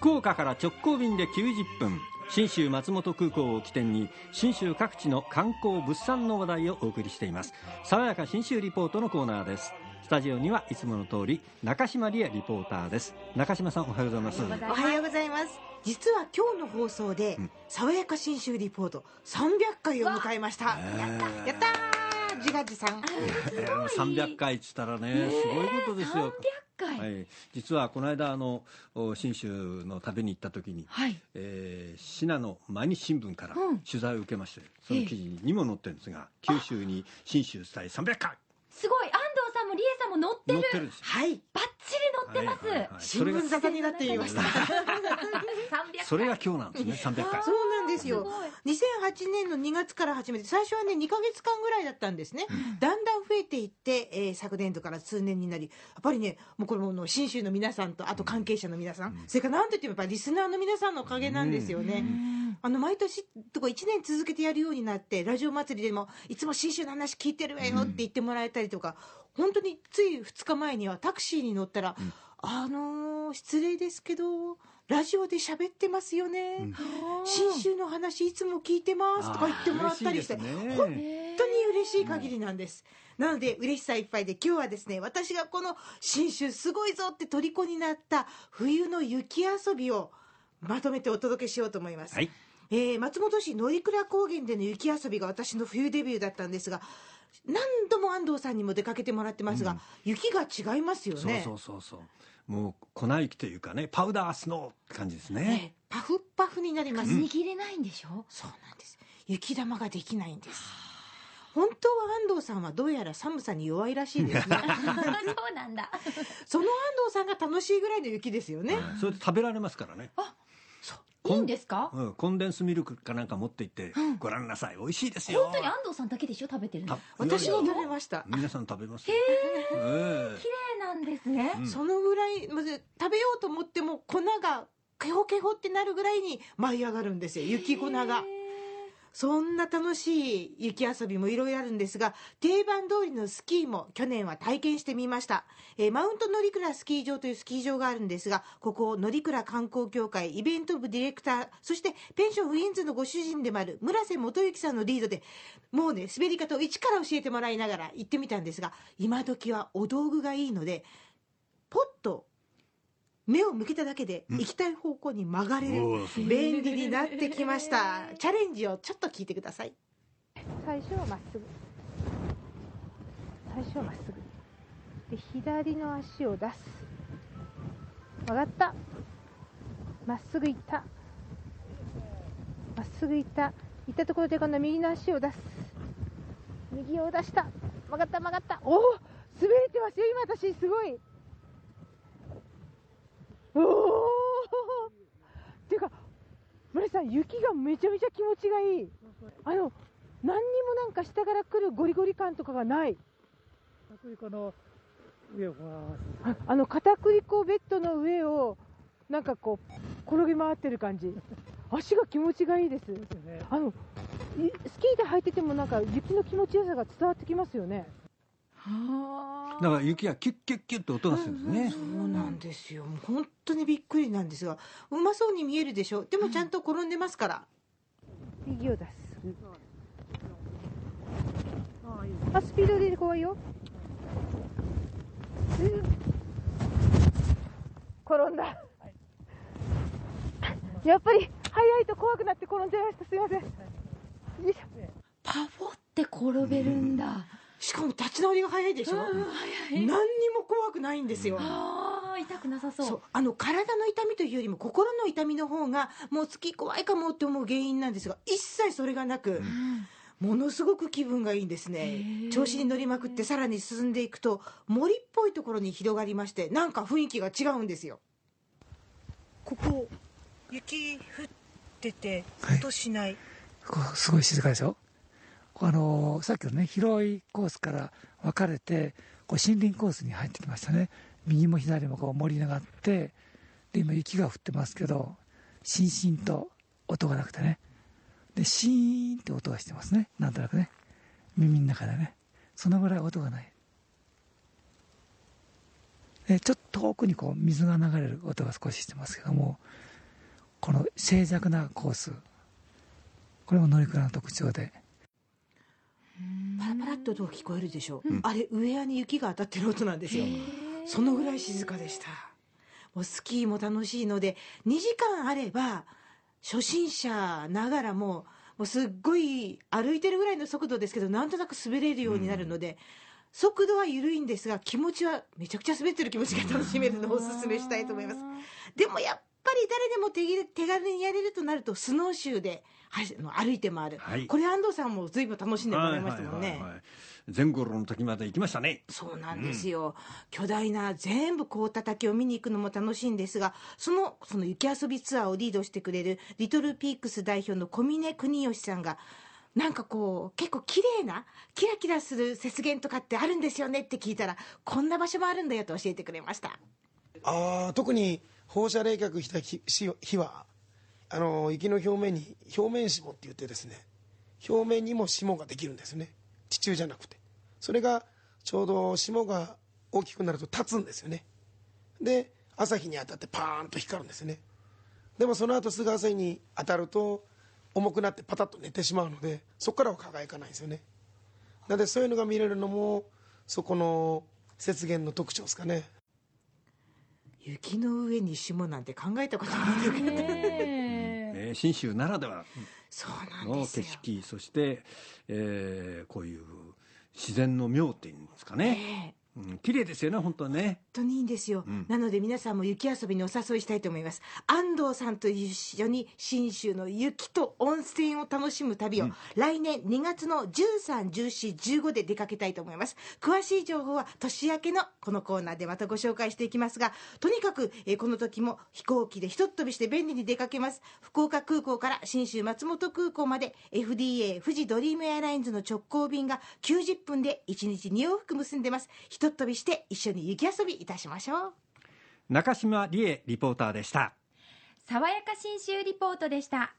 福岡から直行便で90分信州松本空港を起点に信州各地の観光物産の話題をお送りしています。爽やか信州リポートのコーナーです。スタジオにはいつもの通り中島理恵リポーターです。中島さんおはようございます。おはようございます。実は今日の放送で、うん、爽やか信州リポート300回を迎えました。やった。やった自画自賛。300回っつったらねすごいことですよ。はい、実はこの間あの信州の旅に行った時に、はい、えー、信濃毎日新聞から取材を受けまして、うん、その記事にも載ってるんですが、九州に信州伝え300回。すごい。安藤さんも理恵さんも載ってる。載ってるはい。バッチリ載ってます、はいはいはい、新聞沙汰になっていました。それが今日なんですね。300回。そうなんですよ。2008年の2月から始めて最初はね2か月間ぐらいだったんですね、うん、だんだん増えていって、えー、昨年度から数年になりやっぱりねもうこれも信州の皆さんとあと関係者の皆さん、うん、それから何といってもやっぱりリスナーの皆さんのおかげなんですよね、あの毎年とか1年続けてやるようになってラジオ祭りでもいつも信州の話聞いてるわよって言ってもらえたりとか、本当につい2日前にはタクシーに乗ったら、あのー、失礼ですけどラジオで喋ってますよね、うん、新州の話いつも聞いてますとか言ってもらったりして、ね、本当に嬉しい限りなんです。なので嬉しさいっぱいで今日はですね私がこの新州すごいぞって虜になった冬の雪遊びをまとめてお届けしようと思います、はい、えー、松本市乗鞍高原での雪遊びが私の冬デビューだったんですが何度も安藤さんにも出かけてもらってますが、うん、雪が違いますよね。そうそうそうそう。もう粉雪というかねパウダースノーって感じですね、ね、パフパフになります。握れないんでしょ？そうなんです。雪玉ができないんです。本当は安藤さんはどうやら寒さに弱いらしいですね。そうなんだ。その安藤さんが楽しいぐらいの雪ですよね、うん、それで食べられますからね。あいいんですか、うん、コンデンスミルクかなんか持って行って、うん、ご覧なさい。美味しいですよ。本当に安藤さんだけでしょ？食べてるの。私も食べました。皆さん食べますへえ綺麗なんですね、うん、そのぐらいまず食べようと思っても粉がケホケホってなるぐらいに舞い上がるんですよ。雪粉が。そんな楽しい雪遊びもいろいろあるんですが、定番通りのスキーも去年は体験してみました。えー、マウント乗鞍スキー場というスキー場があるんですが、ここ乗鞍観光協会イベント部ディレクター、そしてペンションウィンズのご主人でもある村瀬元幸さんのリードで、もうね、滑り方を一から教えてもらいながら行ってみたんですが、今時はお道具がいいので、目を向けただけで行きたい方向に曲がれる、便利になってきました。チャレンジをちょっと聞いてください。最初はまっすぐ。最初はまっすぐ。で左の足を出す。曲がった。まっすぐ行った。まっすぐ行った。行ったところで今度は右の足を出す。右を出した。曲がった曲がった。おお滑れてますよ今私。すごいおおっていうか村さん雪がめちゃめちゃ気持ちがいい。あの何にもなんか下から来るゴリゴリ感とかがない。ああの片栗粉ベッドの上をなんかこう転げ回ってる感じ。足が気持ちがいいです。あのスキーで履いててもなんか雪の気持ちよさが伝わってきますよねだから雪がキュッキュッキュッと音がするんですね、そうなんですよ。本当にびっくりなんですがうまそうに見えるでしょ？でもちゃんと転んでますから、右を出すあスピードで怖いよ。転んだ。やっぱり速いと怖くなって転んじゃいました。すいません。パフォって転べるんだ、しかも立ち直りが早いでしょ、うん、何にも怖くないんですよ。あ痛くなさそう。あの体の痛みというよりも心の痛みの方がもう月怖いかもって思う原因なんですが一切それがなく、うん、ものすごく気分がいいんですね。調子に乗りまくってさらに進んでいくと森っぽいところに広がりましてなんか雰囲気が違うんですよ。ここ雪降ってて音しない、はい、すごい静かでしょ？あのさっきのね広いコースから分かれてこう森林コースに入ってきましたね。右も左もこう森があってで今雪が降ってますけどしんしんと音がなくてね。でシーンって音がしてますね。なんとなくね。耳の中でね。そのぐらい音がない。でちょっと遠くにこう水が流れる音が少ししてますけどもこの静寂なコース。これも乗鞍の特徴で。パラパラっと音が聞こえるでしょ、うあれウェアに雪が当たってる音なんですよ。そのぐらい静かでした。もうスキーも楽しいので2時間あれば初心者ながらももうすっごい歩いてるぐらいの速度ですけどなんとなく滑れるようになるので、速度は緩いんですが気持ちはめちゃくちゃ滑ってる気持ちが楽しめるのをおすすめしたいと思います。でもやっぱり誰でも手手軽にやれるとなるとスノーシューではしの歩いて回る、はい。これ安藤さんも随分楽しんでもらいましたもんね、はいはいはいはい。前後の時まで行きましたね。そうなんですよ、巨大な全部こうたたきを見に行くのも楽しいんですがそのその雪遊びツアーをリードしてくれるリトルピークス代表の小峰邦義さんがなんかこう結構綺麗なキラキラする雪原とかってあるんですよねって聞いたらこんな場所もあるんだよと教えてくれました。あー特に放射冷却した日はあの雪の表面に表面霜って言ってですね表面にも霜ができるんですね。地中じゃなくて。それがちょうど霜が大きくなると立つんですよね。で朝日に当たってパーンと光るんですね。でもその後すぐ朝日に当たると重くなってパタッと寝てしまうのでそこからは輝かないんですよね。なのでそういうのが見れるのもそこの雪原の特徴ですかね。雪の上に霜なんて考えたこともなかった、え。ー信州ならでは。そうなんのですよ。景色そして、えーこういう自然の妙っていうんですかね、ええうん、綺麗ですよね本当ね。本当にいいんですよ、うん。なので皆さんも雪遊びにお誘いしたいと思います。安藤さんと一緒に信州の雪と温泉を楽しむ旅を、来年2月の131415で出かけたいと思います。詳しい情報は年明けのこのコーナーでまたご紹介していきますがとにかく、えーこの時も飛行機でひとっ飛びして便利に出かけます。福岡空港から信州松本空港まで FDA 富士ドリームエアラインズの直行便が90分で1日2往復結んでますっ飛びして一緒に雪遊びいたしましょう。中島理恵リポーターでした。爽やか新州リポートでした